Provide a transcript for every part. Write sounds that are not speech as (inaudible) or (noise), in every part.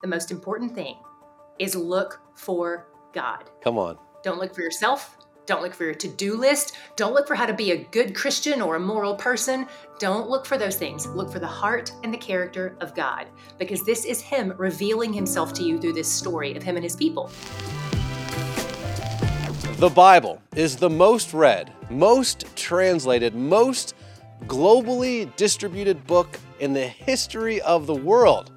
The most important thing is look for God. Come on. Don't look for yourself. Don't look for your to do list. Don't look for how to be a good Christian or a moral person. Don't look for those things. Look for the heart and the character of God because this is Him revealing Himself to you through this story of Him and His people. The Bible is the most read, most translated, most globally distributed book in the history of the world.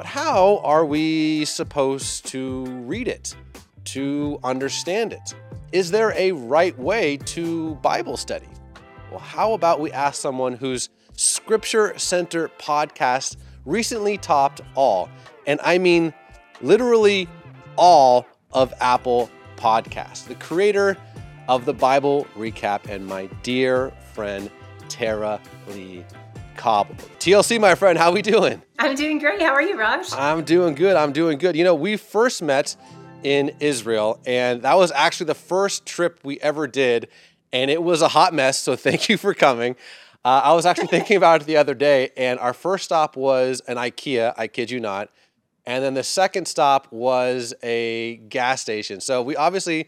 But how are we supposed to read it, to understand it? Is there a right way to Bible study? Well, how about we ask someone whose Scripture Center podcast recently topped all, and I mean literally all of Apple Podcasts, the creator of the Bible Recap, and my dear friend Tara Lee TLC, my friend, how we doing? I'm doing great. How are you, Raj? I'm doing good. I'm doing good. You know, we first met in Israel, and that was actually the first trip we ever did, and it was a hot mess. So (laughs) thank you for coming. Uh, I was actually (laughs) thinking about it the other day, and our first stop was an IKEA. I kid you not. And then the second stop was a gas station. So we obviously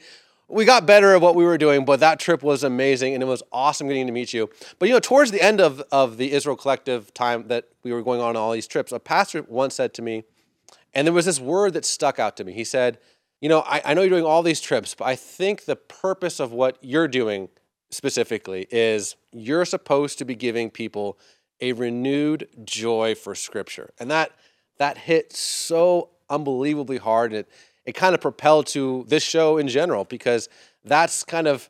we got better at what we were doing, but that trip was amazing and it was awesome getting to meet you. But you know, towards the end of, of the Israel Collective time that we were going on all these trips, a pastor once said to me, and there was this word that stuck out to me. He said, You know, I, I know you're doing all these trips, but I think the purpose of what you're doing specifically is you're supposed to be giving people a renewed joy for Scripture. And that that hit so unbelievably hard. And it, it kind of propelled to this show in general because that's kind of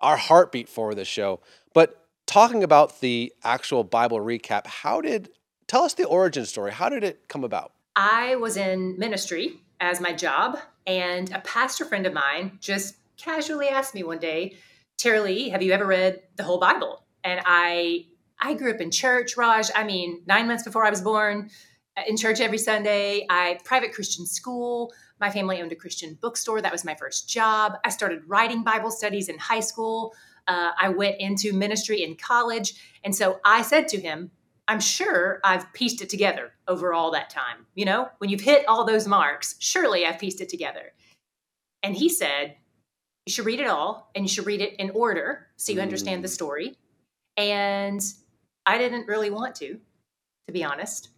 our heartbeat for this show. But talking about the actual Bible recap, how did tell us the origin story? How did it come about? I was in ministry as my job, and a pastor friend of mine just casually asked me one day, Tara-Leigh, have you ever read the whole Bible? And I I grew up in church, Raj. I mean, nine months before I was born, uh, in church every Sunday. I private Christian school. My family owned a Christian bookstore. That was my first job. I started writing Bible studies in high school. Uh, I went into ministry in college. And so I said to him, I'm sure I've pieced it together over all that time. You know, when you've hit all those marks, surely I've pieced it together. And he said, You should read it all and you should read it in order so you understand the mm. story. And I didn't really want to, to be honest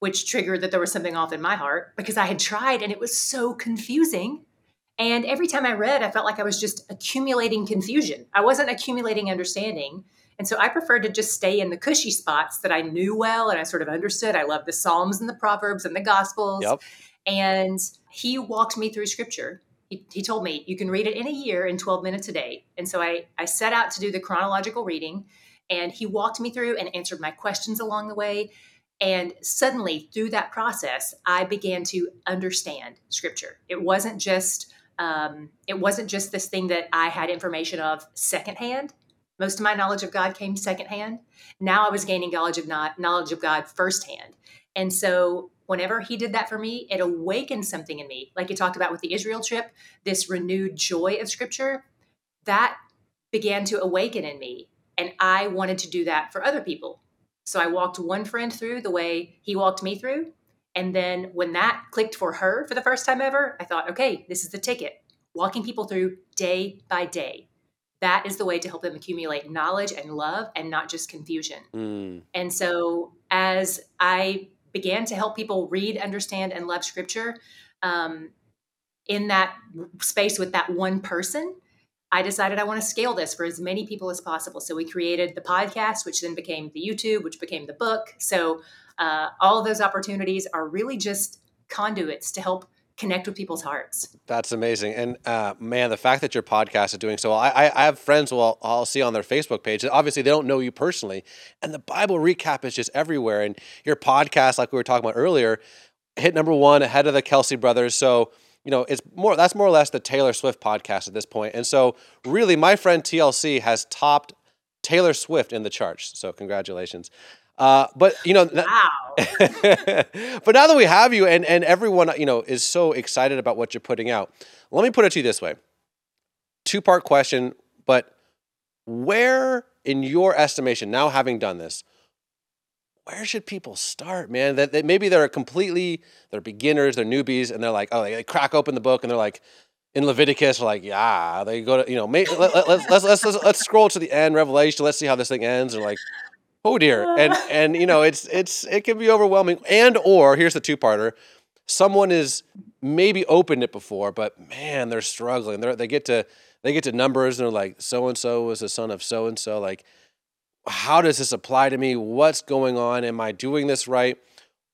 which triggered that there was something off in my heart because I had tried and it was so confusing. And every time I read, I felt like I was just accumulating confusion. I wasn't accumulating understanding. And so I preferred to just stay in the cushy spots that I knew well and I sort of understood. I love the Psalms and the Proverbs and the Gospels. Yep. And he walked me through scripture. He, he told me, you can read it in a year in 12 minutes a day. And so I, I set out to do the chronological reading. And he walked me through and answered my questions along the way. And suddenly, through that process, I began to understand Scripture. It wasn't just um, it wasn't just this thing that I had information of secondhand. Most of my knowledge of God came secondhand. Now I was gaining knowledge of not knowledge of God firsthand. And so, whenever He did that for me, it awakened something in me. Like you talked about with the Israel trip, this renewed joy of Scripture that began to awaken in me, and I wanted to do that for other people so I walked one friend through the way he walked me through. And then when that clicked for her for the first time ever, I thought, okay, this is the ticket. Walking people through day by day. That is the way to help them accumulate knowledge and love and not just confusion. Mm. And so as I began to help people read, understand, and love scripture um, in that space with that one person, I decided I want to scale this for as many people as possible. So we created the podcast, which then became the YouTube, which became the book. So uh, all those opportunities are really just conduits to help connect with people's hearts. That's amazing. And uh, man, the fact that your podcast is doing so well, I, I have friends who I'll, I'll, see on their Facebook page. Obviously, they don't know you personally. And the Bible recap is just everywhere. And your podcast, like we were talking about earlier, hit number one ahead of the Kelce brothers. So you know, it's more that's more or less the Taylor Swift podcast at this point. And so, really, my friend TLC has topped Taylor Swift in the charts. So, congratulations. Uh, but you know, wow. (laughs) but now that we have you and and everyone you know is so excited about what you're putting out, let me put it to you this way: two part question, but where, in your estimation, now having done this, where should people start, man? That, that maybe they're completely they're beginners, they're newbies, and they're like, oh, they crack open the book and they're like, in Leviticus, like, yeah, they go to, you know, let, us let's, let's, let's, let's scroll to the end, Revelation, let's see how this thing ends. They're like, oh dear. And, (laughs) and, you know, it's, it's, it can be overwhelming. And, or here's the two parter someone is maybe opened it before, but man, they're struggling. They're, they get to, they get to numbers and they're like, so and so was the son of so and so. Like, how does this apply to me? What's going on? Am I doing this right?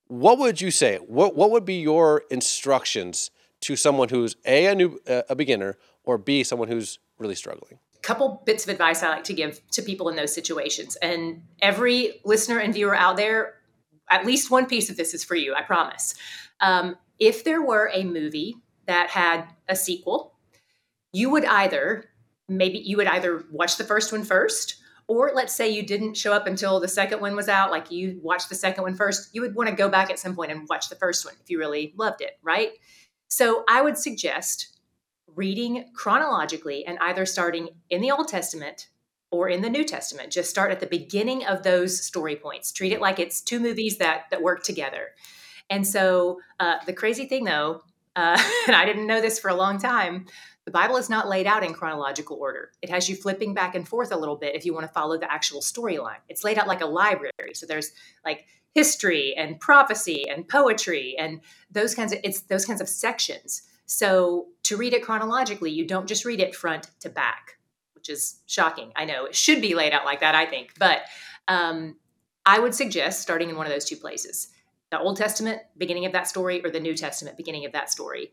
What would you say? What what would be your instructions to someone who's a a new a beginner or b someone who's really struggling? Couple bits of advice I like to give to people in those situations, and every listener and viewer out there, at least one piece of this is for you. I promise. Um, if there were a movie that had a sequel, you would either maybe you would either watch the first one first or let's say you didn't show up until the second one was out, like you watched the second one first, you would want to go back at some point and watch the first one if you really loved it, right? So I would suggest reading chronologically and either starting in the Old Testament or in the New Testament. Just start at the beginning of those story points. Treat it like it's two movies that that work together. And so uh, the crazy thing, though, uh, (laughs) and I didn't know this for a long time, the Bible is not laid out in chronological order. It has you flipping back and forth a little bit if you want to follow the actual storyline. It's laid out like a library. So there's like history and prophecy and poetry and those kinds of it's those kinds of sections. So to read it chronologically, you don't just read it front to back, which is shocking. I know it should be laid out like that, I think, but um, I would suggest starting in one of those two places the Old Testament, beginning of that story, or the New Testament, beginning of that story.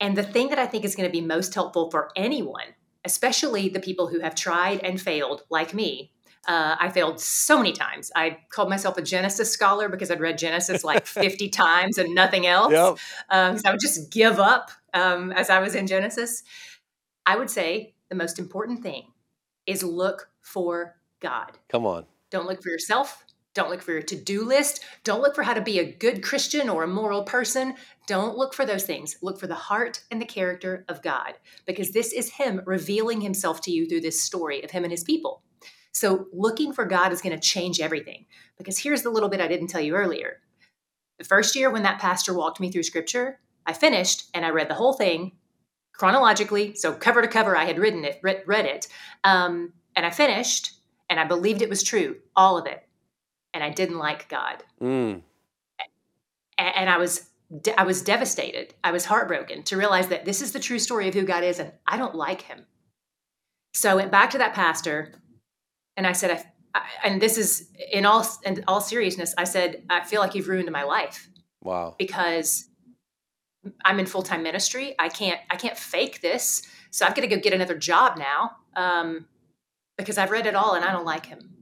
And the thing that I think is going to be most helpful for anyone, especially the people who have tried and failed, like me, uh, I failed so many times. I called myself a Genesis scholar because I'd read Genesis like (laughs) 50 times and nothing else. Yep. Um, so I would just give up um, as I was in Genesis. I would say the most important thing is look for God. Come on. Don't look for yourself. Don't look for your to do list. Don't look for how to be a good Christian or a moral person. Don't look for those things. Look for the heart and the character of God, because this is Him revealing Himself to you through this story of Him and His people. So, looking for God is going to change everything. Because here's the little bit I didn't tell you earlier. The first year when that pastor walked me through scripture, I finished and I read the whole thing chronologically. So, cover to cover, I had written it, read it. Um, and I finished and I believed it was true, all of it and I didn't like God. Mm. And I was I was devastated. I was heartbroken to realize that this is the true story of who God is, and I don't like Him. So I went back to that pastor, and I said, I, I, and this is in all in all seriousness, I said, I feel like you've ruined my life. Wow. Because I'm in full time ministry. I can't I can't fake this. So I've got to go get another job now um, because I've read it all and I don't like him.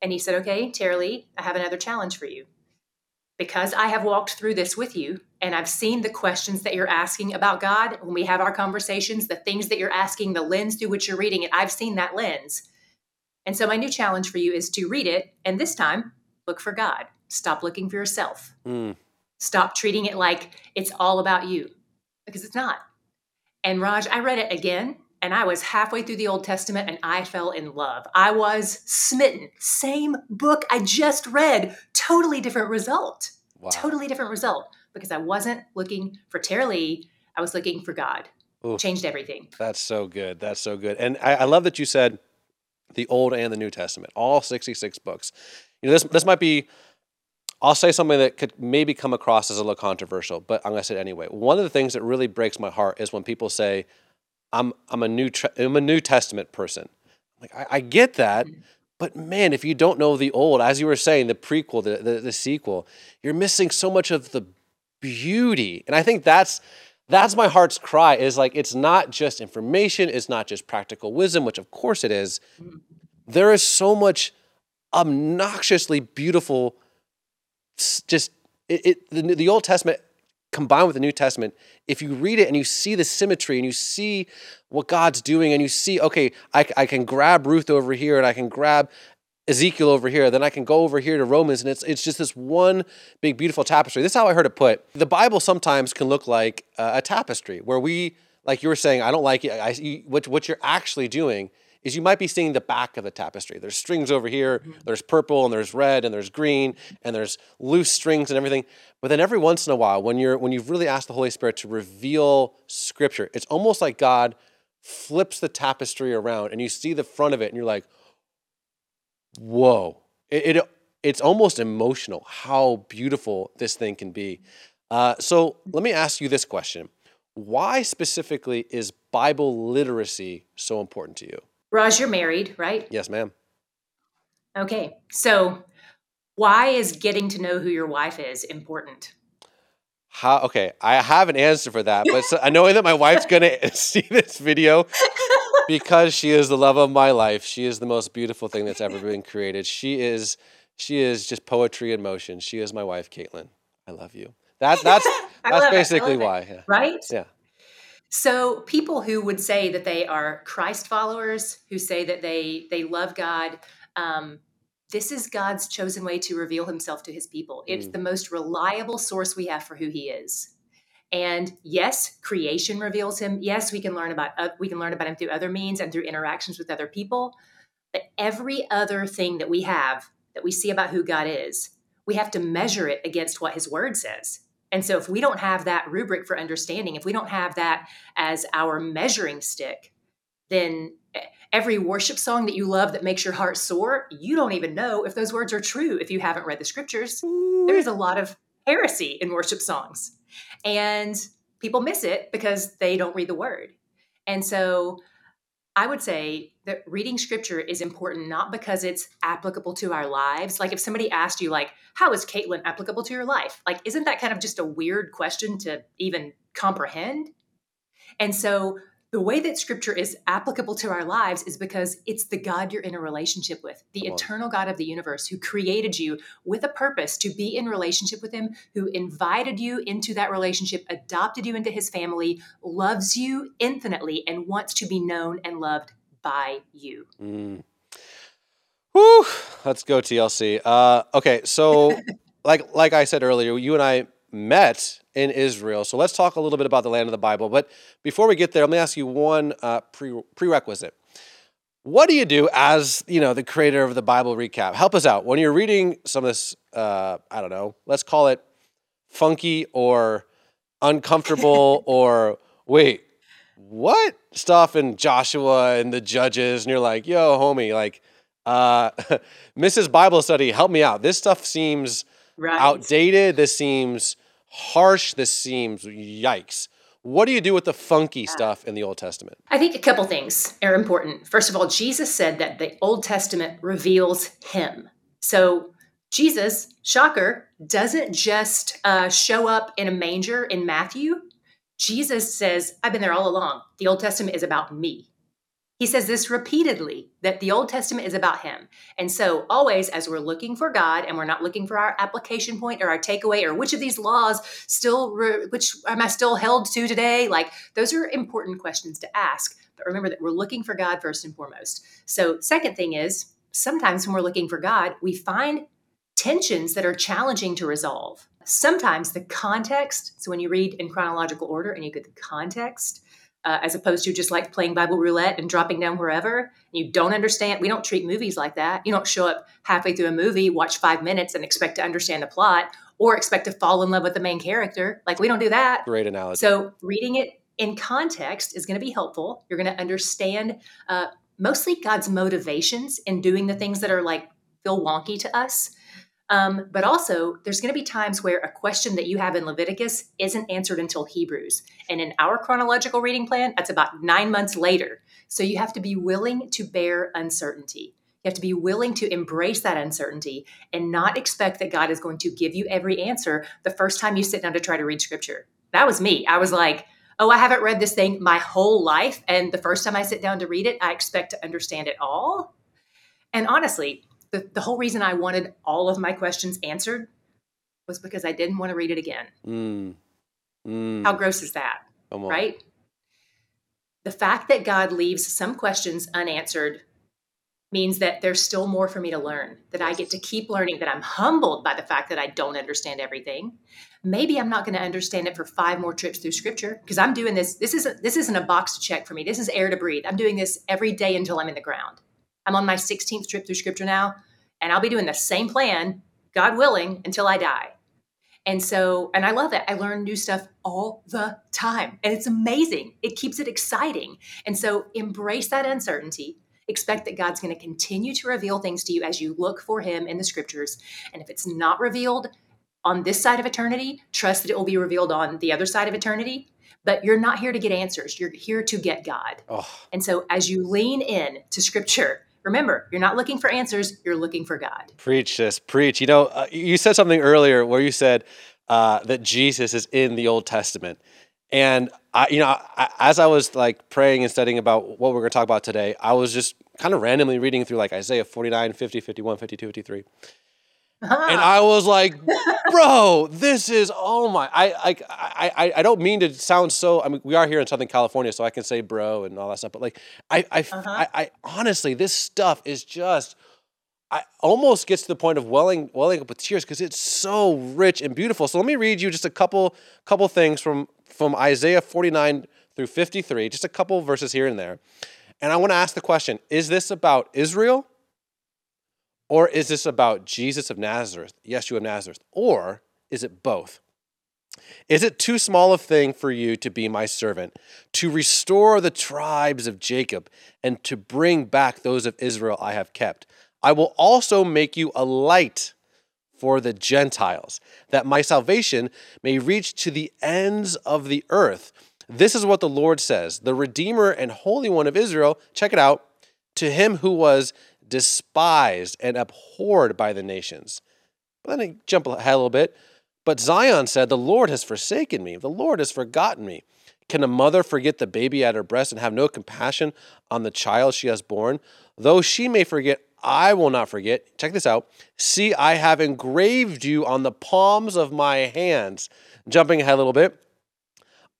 And he said, Okay, Tara-Leigh, I have another challenge for you. Because I have walked through this with you and I've seen the questions that you're asking about God when we have our conversations, the things that you're asking, the lens through which you're reading it, I've seen that lens. And so my new challenge for you is to read it and this time look for God. Stop looking for yourself. Mm. Stop treating it like it's all about you because it's not. And Raj, I read it again and I was halfway through the Old Testament and I fell in love. I was smitten. Same book I just read, totally different result. Wow. Totally different result because I wasn't looking for Tara-Leigh, I was looking for God. Oof. Changed everything. That's so good. That's so good. And I, I love that you said the Old and the New Testament, all 66 books. You know, this this might be I'll say something that could maybe come across as a little controversial, but I'm going to say it anyway. One of the things that really breaks my heart is when people say, I'm I'm a new I'm a New Testament person. Like I, I get that, mm. but man, if you don't know the old, as you were saying, the prequel, the, the the sequel, you're missing so much of the beauty. And I think that's that's my heart's cry is like it's not just information, it's not just practical wisdom, which of course it is. Mm. There is so much obnoxiously beautiful just it, it the, the Old Testament combined with the New Testament, if you read it and you see the symmetry and you see what God's doing and you see, okay, I, I can grab Ruth over here and I can grab Ezekiel over here, then I can go over here to Romans, and it's it's just this one big beautiful tapestry. This is how I heard it put. The Bible sometimes can look like uh, a tapestry where we, like you were saying, I don't like it. I, what what you're actually doing is you might be seeing the back of the tapestry. There's strings over here, mm-hmm. there's purple and there's red and there's green and there's loose strings and everything. But then every once in a while, when you're when you've really asked the Holy Spirit to reveal scripture, it's almost like God flips the tapestry around and you see the front of it and you're like, whoa. It, it it's almost emotional how beautiful this thing can be. Uh, so let me ask you this question. Why specifically is Bible literacy so important to you? Raj, you're married, right? Yes, ma'am. Okay. So, why is getting to know who your wife is important? How, okay, I have an answer for that, but so, knowing that my wife's gonna (laughs) see this video because she is the love of my life, she is the most beautiful thing that's ever been created. She is, she is just poetry in motion. She is my wife, Caitlin. I love you. That that's (laughs) that's basically why. Yeah. Right? Yeah. So people who would say that they are Christ followers, who say that they they love God, um, this is God's chosen way to reveal Himself to His people. It's mm. the most reliable source we have for who He is. And yes, creation reveals Him. Yes, we can learn about uh, we can learn about Him through other means and through interactions with other people. But every other thing that we have that we see about who God is, we have to measure it against what His Word says. And so, if we don't have that rubric for understanding, if we don't have that as our measuring stick, then every worship song that you love that makes your heart soar, you don't even know if those words are true if you haven't read the scriptures. There's a lot of heresy in worship songs, and people miss it because they don't read the word. And so, I would say that reading scripture is important not because it's applicable to our lives. Like if somebody asked you, like, how is Caitlin applicable to your life? Like, isn't that kind of just a weird question to even comprehend? And so the way that scripture is applicable to our lives is because it's the God you're in a relationship with, the eternal God of the universe who created you with a purpose to be in relationship with Him, who invited you into that relationship, adopted you into His family, loves you infinitely, and wants to be known and loved by you. Mm. Whew. Let's go TLC. Uh, okay, so (laughs) like like I said earlier, you and I met in Israel. So let's talk a little bit about the land of the Bible. But before we get there, let me ask you one uh, pre- prerequisite. What do you do as you know the creator of the Bible recap? Help us out when you're reading some of this. Uh, I don't know. Let's call it funky or uncomfortable (laughs) or wait, what stuff in Joshua and the Judges? And you're like, yo, homie, like, uh, (laughs) Mrs. Bible Study, help me out. This stuff seems right. outdated. This seems harsh. This seems yikes. What do you do with the funky stuff in the Old Testament? I think a couple things are important. First of all, Jesus said that the Old Testament reveals him. So Jesus, shocker, doesn't just uh, show up in a manger in Matthew. Jesus says, I've been there all along. The Old Testament is about me. He says this repeatedly that the Old Testament is about him. And so, always as we're looking for God and we're not looking for our application point or our takeaway or which of these laws still, re- which am I still held to today? Like, those are important questions to ask. But remember that we're looking for God first and foremost. So, second thing is sometimes when we're looking for God, we find tensions that are challenging to resolve. Sometimes the context, so when you read in chronological order and you get the context, uh, as opposed to just like playing Bible roulette and dropping down wherever. You don't understand. We don't treat movies like that. You don't show up halfway through a movie, watch five minutes, and expect to understand the plot or expect to fall in love with the main character. Like we don't do that. Great analogy. So reading it in context is going to be helpful. You're going to understand uh, mostly God's motivations in doing the things that are like feel wonky to us. Um, but also, there's going to be times where a question that you have in Leviticus isn't answered until Hebrews. And in our chronological reading plan, that's about nine months later. So you have to be willing to bear uncertainty. You have to be willing to embrace that uncertainty and not expect that God is going to give you every answer the first time you sit down to try to read scripture. That was me. I was like, oh, I haven't read this thing my whole life. And the first time I sit down to read it, I expect to understand it all. And honestly, the, the whole reason I wanted all of my questions answered was because I didn't want to read it again. Mm. Mm. How gross is that? Right? The fact that God leaves some questions unanswered means that there's still more for me to learn, that I get to keep learning, that I'm humbled by the fact that I don't understand everything. Maybe I'm not going to understand it for five more trips through scripture because I'm doing this. This isn't this isn't a box to check for me. This is air to breathe. I'm doing this every day until I'm in the ground. I'm on my 16th trip through scripture now, and I'll be doing the same plan, God willing, until I die. And so, and I love it. I learn new stuff all the time. And it's amazing. It keeps it exciting. And so embrace that uncertainty expect that God's going to continue to reveal things to you as you look for Him in the scriptures. And if it's not revealed on this side of eternity, trust that it will be revealed on the other side of eternity. But you're not here to get answers, you're here to get God. Oh. And so as you lean in to scripture, remember, you're not looking for answers, you're looking for God. Preach this, preach. You know, uh, you said something earlier where you said uh, that Jesus is in the Old Testament. And I, you know, I, as I was like praying and studying about what we're going to talk about today, I was just kind of randomly reading through like Isaiah 49, 50, 51, 52, 53. And (laughs) I was like, bro, this is oh my! I, I I I don't mean to sound so. I mean, we are here in Southern California, so I can say bro and all that stuff. But like, I I, uh-huh. I, I honestly, this stuff is just I almost gets to the point of welling welling up with tears because it's so rich and beautiful. So let me read you just a couple couple things from from Isaiah 49 through 53, just a couple verses here and there. And I want to ask the question is this about Israel? Or is this about Jesus of Nazareth, Yeshua of Nazareth? Or is it both? Is it too small a thing for you to be my servant, to restore the tribes of Jacob, and to bring back those of Israel I have kept? I will also make you a light for the Gentiles, that my salvation may reach to the ends of the earth. This is what the Lord says the Redeemer and Holy One of Israel, check it out, to him who was despised and abhorred by the nations. But I jump ahead a little bit. But Zion said, The Lord has forsaken me, the Lord has forgotten me. Can a mother forget the baby at her breast and have no compassion on the child she has born? Though she may forget I will not forget. Check this out. See, I have engraved you on the palms of my hands. Jumping ahead a little bit.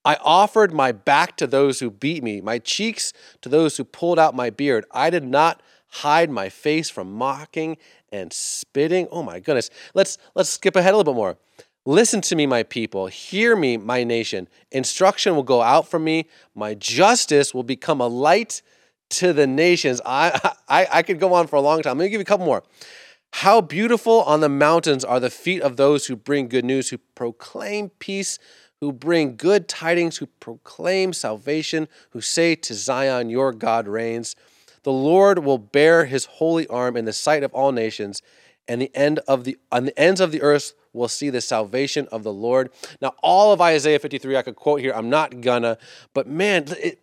I offered my back to those who beat me, my cheeks to those who pulled out my beard. I did not hide my face from mocking and spitting. Oh my goodness. Let's let's skip ahead a little bit more. Listen to me, my people. Hear me, my nation. Instruction will go out from me. My justice will become a light to the nations. I, (laughs) I, I could go on for a long time. Let me give you a couple more. How beautiful on the mountains are the feet of those who bring good news, who proclaim peace, who bring good tidings, who proclaim salvation, who say to Zion, Your God reigns. The Lord will bear his holy arm in the sight of all nations, and the end of the on the ends of the earth will see the salvation of the Lord. Now, all of Isaiah 53 I could quote here. I'm not gonna, but man, it,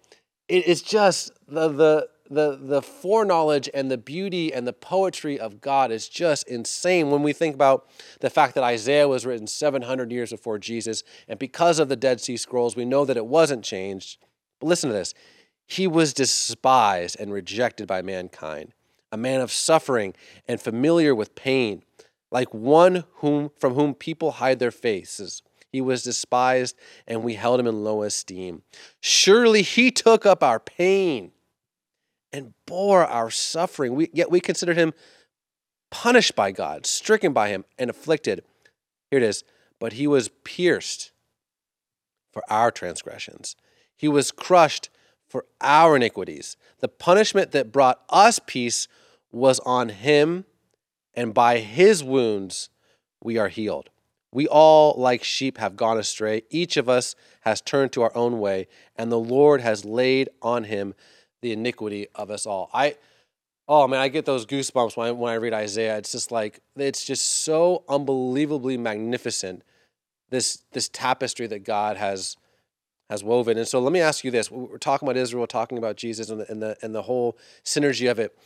it's just the the the the foreknowledge and the beauty and the poetry of God is just insane when we think about the fact that Isaiah was written 700 years before Jesus and because of the Dead Sea Scrolls we know that it wasn't changed. But listen to this. He was despised and rejected by mankind, a man of suffering and familiar with pain, like one whom from whom people hide their faces. He was despised, and we held him in low esteem. Surely he took up our pain and bore our suffering. We, yet we considered him punished by God, stricken by him, and afflicted. Here it is. But he was pierced for our transgressions, he was crushed for our iniquities. The punishment that brought us peace was on him, and by his wounds we are healed. We all, like sheep, have gone astray. Each of us has turned to our own way, and the Lord has laid on him the iniquity of us all. I, oh man, I get those goosebumps when I, when I read Isaiah. It's just like, it's just so unbelievably magnificent, this, this tapestry that God has, has woven. And so let me ask you this. We're talking about Israel, talking about Jesus and the, and the, and the whole synergy of it.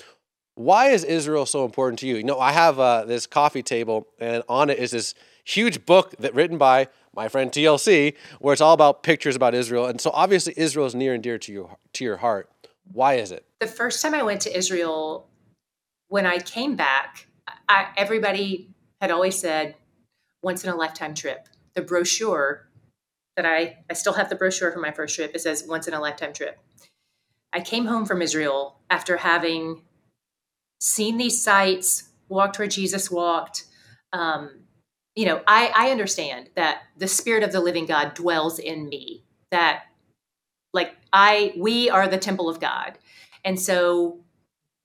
Why is Israel so important to you? You know, I have uh, this coffee table, and on it is this huge book that written by my friend TLC, where it's all about pictures about Israel. And so obviously Israel is near and dear to your to your heart. Why is it? The first time I went to Israel, when I came back, I, everybody had always said, once in a lifetime trip. The brochure that I, I still have the brochure from my first trip, it says once in a lifetime trip. I came home from Israel after having seen these sites, walked where Jesus walked. Um, you know, I, I understand that the spirit of the living God dwells in me, that like I, we are the temple of God. And so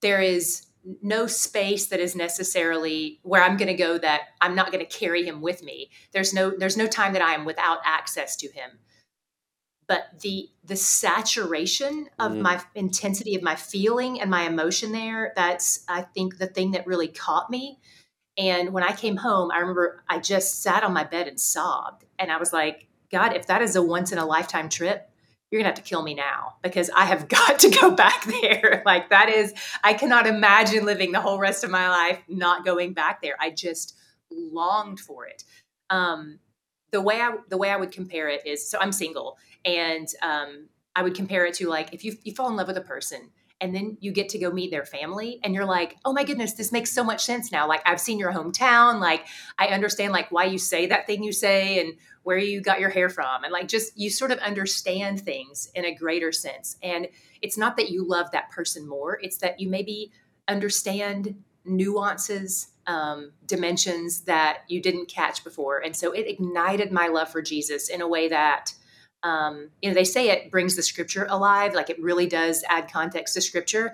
there is no space that is necessarily where I'm going to go that I'm not going to carry him with me. There's no there's no time that I am without access to him. But the the saturation of mm. my intensity of my feeling and my emotion there, that's I think the thing that really caught me. And when I came home, I remember I just sat on my bed and sobbed. And I was like, God, if that is a once in a lifetime trip, you're gonna have to kill me now because I have (laughs) got to go back there. (laughs) like that is, I cannot imagine living the whole rest of my life not going back there. I just longed for it. Um, the way I the way I would compare it is so I'm single and um, I would compare it to like if you you fall in love with a person and then you get to go meet their family and you're like oh my goodness this makes so much sense now. Like i've seen your hometown. Like i understand like why you say that thing you say and where you got your hair from. And like just you sort of understand things in a greater sense. And it's not that you love that person more. It's that you maybe understand nuances um, dimensions that you didn't catch before. And so it ignited my love for jesus in a way that um, you know they say it brings the scripture alive like it really does add context to scripture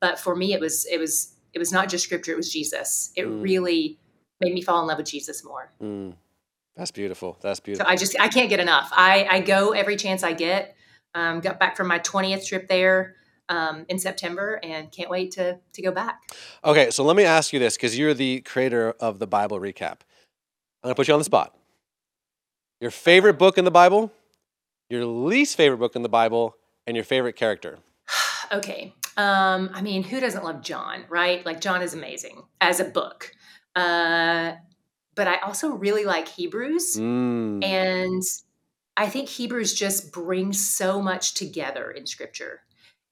but for me it was it was it was not just scripture it was jesus it mm. really made me fall in love with jesus more mm. that's beautiful that's beautiful so i just i can't get enough i i go every chance i get um, got back from my 20th trip there um, in September and can't wait to to go back. Okay, so let me ask you this because you're the creator of the Bible recap. I'm gonna put you on the spot. Your favorite book in the Bible? Your least favorite book in the Bible, and your favorite character. (sighs) okay. Um, I mean, who doesn't love John, right? Like, John is amazing as a book. Uh, but I also really like Hebrews. Mm. And I think Hebrews just brings so much together in scripture.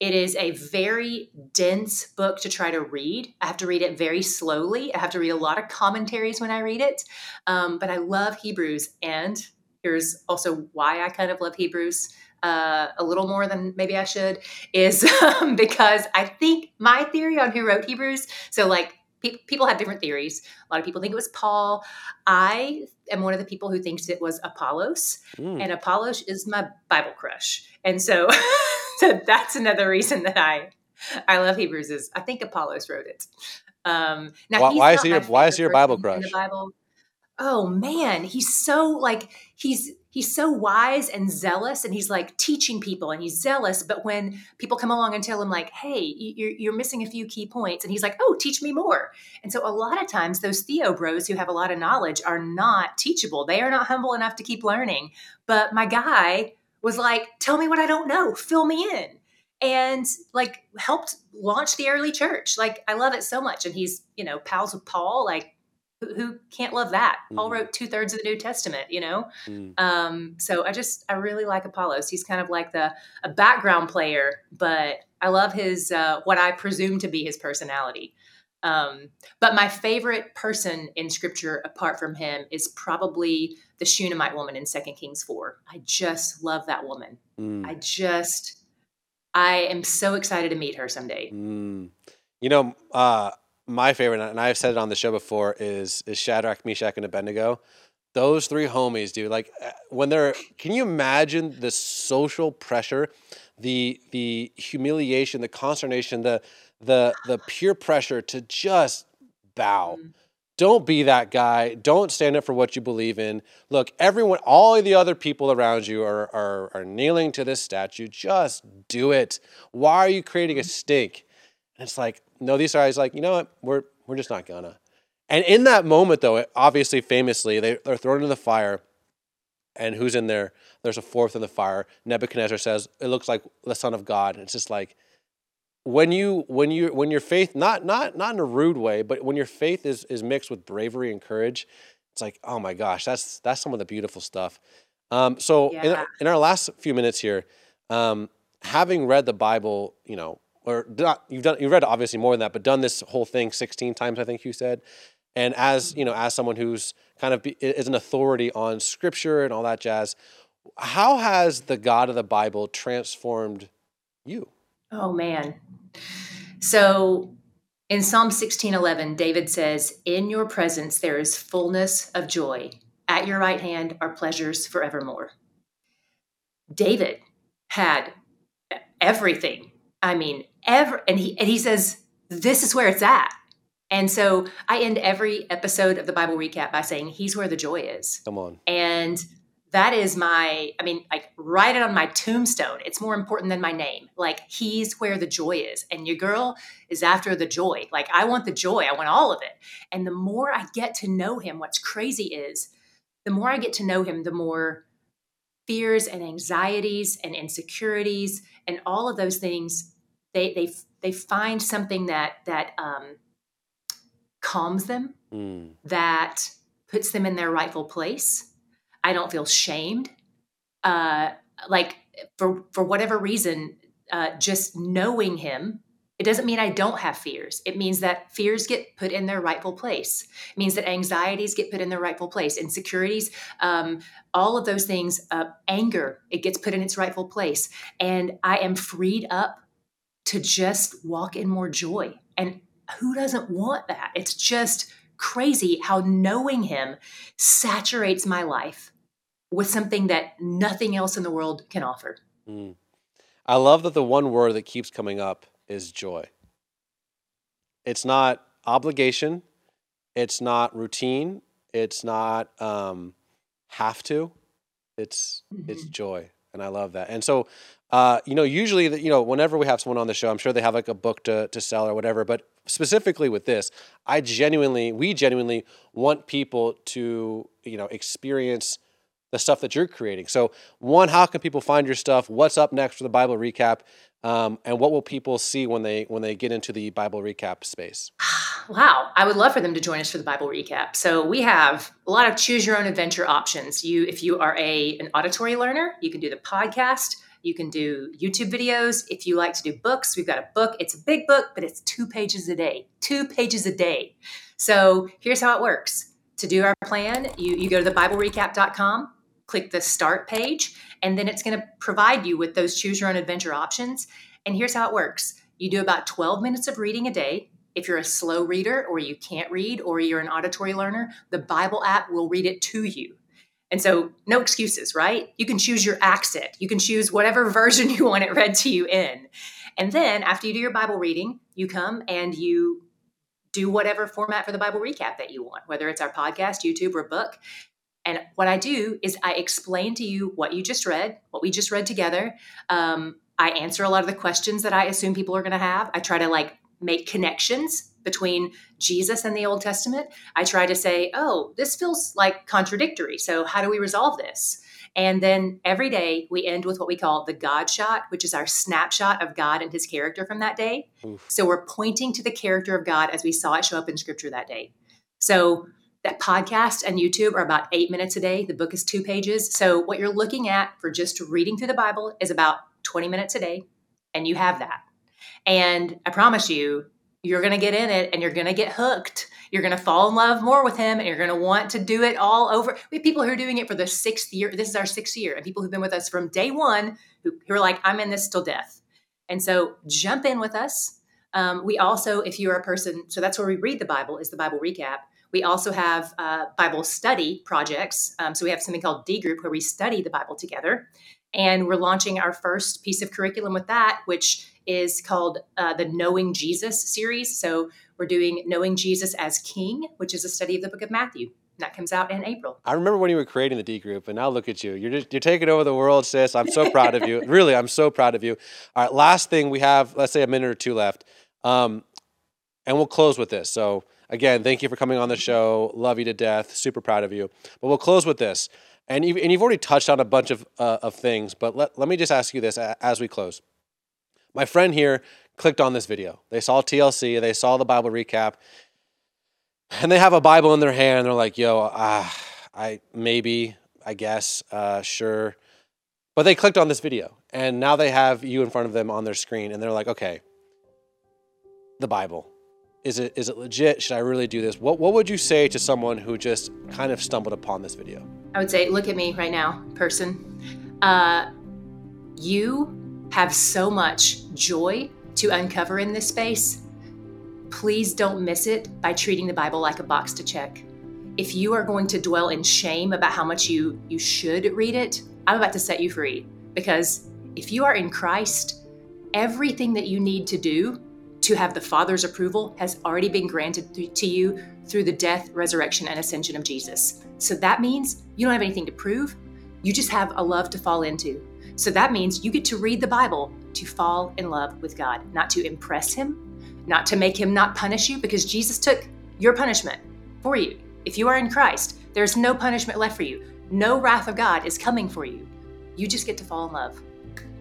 It is a very dense book to try to read. I have to read it very slowly. I have to read a lot of commentaries when I read it. Um, but I love Hebrews. And here's also why I kind of love Hebrews uh, a little more than maybe I should, is (laughs) um, because I think my theory on who wrote Hebrews, so like pe- people have different theories. A lot of people think it was Paul. I am one of the people who thinks it was Apollos, mm. and Apollos is my Bible crush. And so, (laughs) so that's another reason that I I love Hebrews is I think Apollos wrote it. Um, now why, why is he your why is he your Bible crush? Oh man he's so like he's he's so wise and zealous and he's like teaching people and he's zealous but when people come along and tell him like hey you're, you're missing a few key points and he's like oh teach me more. And so a lot of times those theo bros who have a lot of knowledge are not teachable. They are not humble enough to keep learning. But my guy was like tell me what i don't know. Fill me in. And like helped launch the early church. Like i love it so much. And he's you know pals with paul like who, can't love that? Mm. Paul wrote two thirds of the New Testament, you know? Mm. Um, so I just, I really like Apollos. He's kind of like the, a background player, but I love his, uh, what I presume to be his personality. Um, but my favorite person in scripture apart from him is probably the Shunammite woman in Second Kings 4. I just love that woman. Mm. I just, I am so excited to meet her someday. Mm. You know, uh, my favorite, and I've said it on the show before, is is Shadrach, Meshach, and Abednego. Those three homies, dude. Like uh, when they're, can you imagine the social pressure, the the humiliation, the consternation, the the the peer pressure to just bow. Mm. Don't be that guy. Don't stand up for what you believe in. Look, everyone, all the other people around you are, are, are kneeling to this statue. Just do it. Why are you creating a mm. stink? And it's like, no, these guys like, you know what? We're we're just not gonna. And in that moment, though, obviously, famously, they, they're thrown into the fire. And who's in there? There's a fourth in the fire. Nebuchadnezzar says, "It looks like the Son of God." And it's just like when you when you when your faith not not not in a rude way, but when your faith is is mixed with bravery and courage, it's like, oh my gosh, that's that's some of the beautiful stuff. Um, so yeah. in, in our last few minutes here, um, having read the Bible, you know, or not, you've done you've read obviously more than that, but done this whole thing 16 times, I think you said. And as mm-hmm. you know, as someone who's kind of be, is an authority on Scripture and all that jazz, how has the God of the Bible transformed you? Oh man. So in Psalm 16:11, David says, "In your presence there is fullness of joy. At your right hand are pleasures forevermore." David had everything. I mean, ever and he and he says, "This is where it's at." And so I end every episode of the Bible recap by saying, He's where the joy is. Come on. And that is my, I mean, like write it on my tombstone. It's more important than my name. Like, He's where the joy is. And your girl is after the joy. Like, I want the joy, I want all of it. And the more I get to know Him, what's crazy is the more I get to know Him, the more fears and anxieties and insecurities and all of those things they they they find something that that um calms them, mm. that puts them in their rightful place. I don't feel shamed. Uh, like for for whatever reason, uh, just knowing him, it doesn't mean I don't have fears. It means that fears get put in their rightful place. It means that anxieties get put in their rightful place. Insecurities, um, all of those things, uh, anger, it gets put in its rightful place, and I am freed up to just walk in more joy. And who doesn't want that? It's just crazy how knowing him saturates my life with something that nothing else in the world can offer. Mm. I love that the one word that keeps coming up is joy. It's not obligation, it's not routine, it's not um, have to. It's mm-hmm. it's joy, and I love that. And so uh, you know, usually, the, you know, whenever we have someone on the show, I'm sure they have like a book to, to sell or whatever. But specifically with this, I genuinely, we genuinely want people to, you know, experience the stuff that you're creating. So, one, how can people find your stuff? What's up next for the Bible recap? Um, and what will people see when they when they get into the Bible recap space? (sighs) (sighs) Wow, I would love for them to join us for the Bible recap. So we have a lot of choose your own adventure options. You, if you are a an auditory learner, you can do the podcast. You can do YouTube videos. If you like to do books, we've got a book. It's a big book, but it's two pages a day. Two pages a day. So here's how it works. To do our plan, you, you go to thebiblerecap.com, click the start page, and then it's going to provide you with those choose your own adventure options. And here's how it works you do about 12 minutes of reading a day. If you're a slow reader or you can't read or you're an auditory learner, the Bible app will read it to you. And so, no excuses, right? You can choose your accent. You can choose whatever (laughs) version you want it read to you in. And then, after you do your Bible reading, you come and you do whatever format for the Bible recap that you want, whether it's our podcast, YouTube, or book. And what I do is I explain to you what you just read, what we just read together. Um, I answer a lot of the questions that I assume people are going to have. I try to like make connections between Jesus and the Old Testament. I try to say, oh, this feels like contradictory. So, how do we resolve this? And then every day we end with what we call the God shot, which is our snapshot of God and his character from that day. Oof. So, we're pointing to the character of God as we saw it show up in scripture that day. So, that podcast and YouTube are about eight minutes a day. The book is two pages. So, what you're looking at for just reading through the Bible is about 20 minutes a day, and you have that. And I promise you, you're going to get in it and you're going to get hooked. You're going to fall in love more with him and you're going to want to do it all over. We have people who are doing it for the sixth year. This is our sixth year. And people who've been with us from day one who, who are like, I'm in this till death. And so jump in with us. Um, we also, if you're a person, so that's where we read the Bible, is the Bible recap. We also have uh, Bible study projects. Um, so we have something called D Group where we study the Bible together. And we're launching our first piece of curriculum with that, which is called uh, the Knowing Jesus series. So we're doing Knowing Jesus as King, which is a study of the book of Matthew. That comes out in April. I remember when you were creating the D group, and now look at you. You're just, you're taking over the world, sis. I'm so proud of you. (laughs) Really, I'm so proud of you. All right, last thing we have, let's say a minute or two left, um, and we'll close with this. So again, thank you for coming on the show. Love you to death. Super proud of you. But we'll close with this, and you've, and you've already touched on a bunch of uh, of things. But let let me just ask you this as we close. My friend here clicked on this video. They saw TLC, they saw the Bible recap, and they have a Bible in their hand. They're like, yo, uh, I maybe, I guess, uh, sure. But they clicked on this video, and now they have you in front of them on their screen, and they're like, okay, the Bible. is it is it legit? Should I really do this? What what would you say to someone who just kind of stumbled upon this video? I would say, look at me right now, person. Uh, you have so much joy to uncover in this space. Please don't miss it by treating the Bible like a box to check. If you are going to dwell in shame about how much you you should read it, I'm about to set you free because if you are in Christ, everything that you need to do to have the Father's approval has already been granted to you through the death, resurrection, and ascension of Jesus. So that means you don't have anything to prove. You just have a love to fall into. So that means you get to read the Bible to fall in love with God, not to impress Him, not to make Him not punish you, because Jesus took your punishment for you. If you are in Christ, there's no punishment left for you. No wrath of God is coming for you. You just get to fall in love.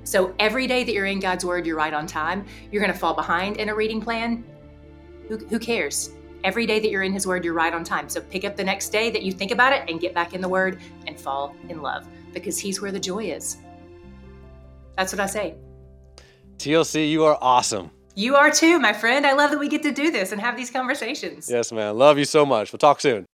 So every day that you're in God's Word, you're right on time. You're going to fall behind in a reading plan. Who, who cares? Every day that you're in His Word, you're right on time. So pick up the next day that you think about it and get back in the Word and fall in love because He's where the joy is. That's what I say. TLC, you are awesome. You are too, my friend. I love that we get to do this and have these conversations. Yes, man. Love you so much. We'll talk soon.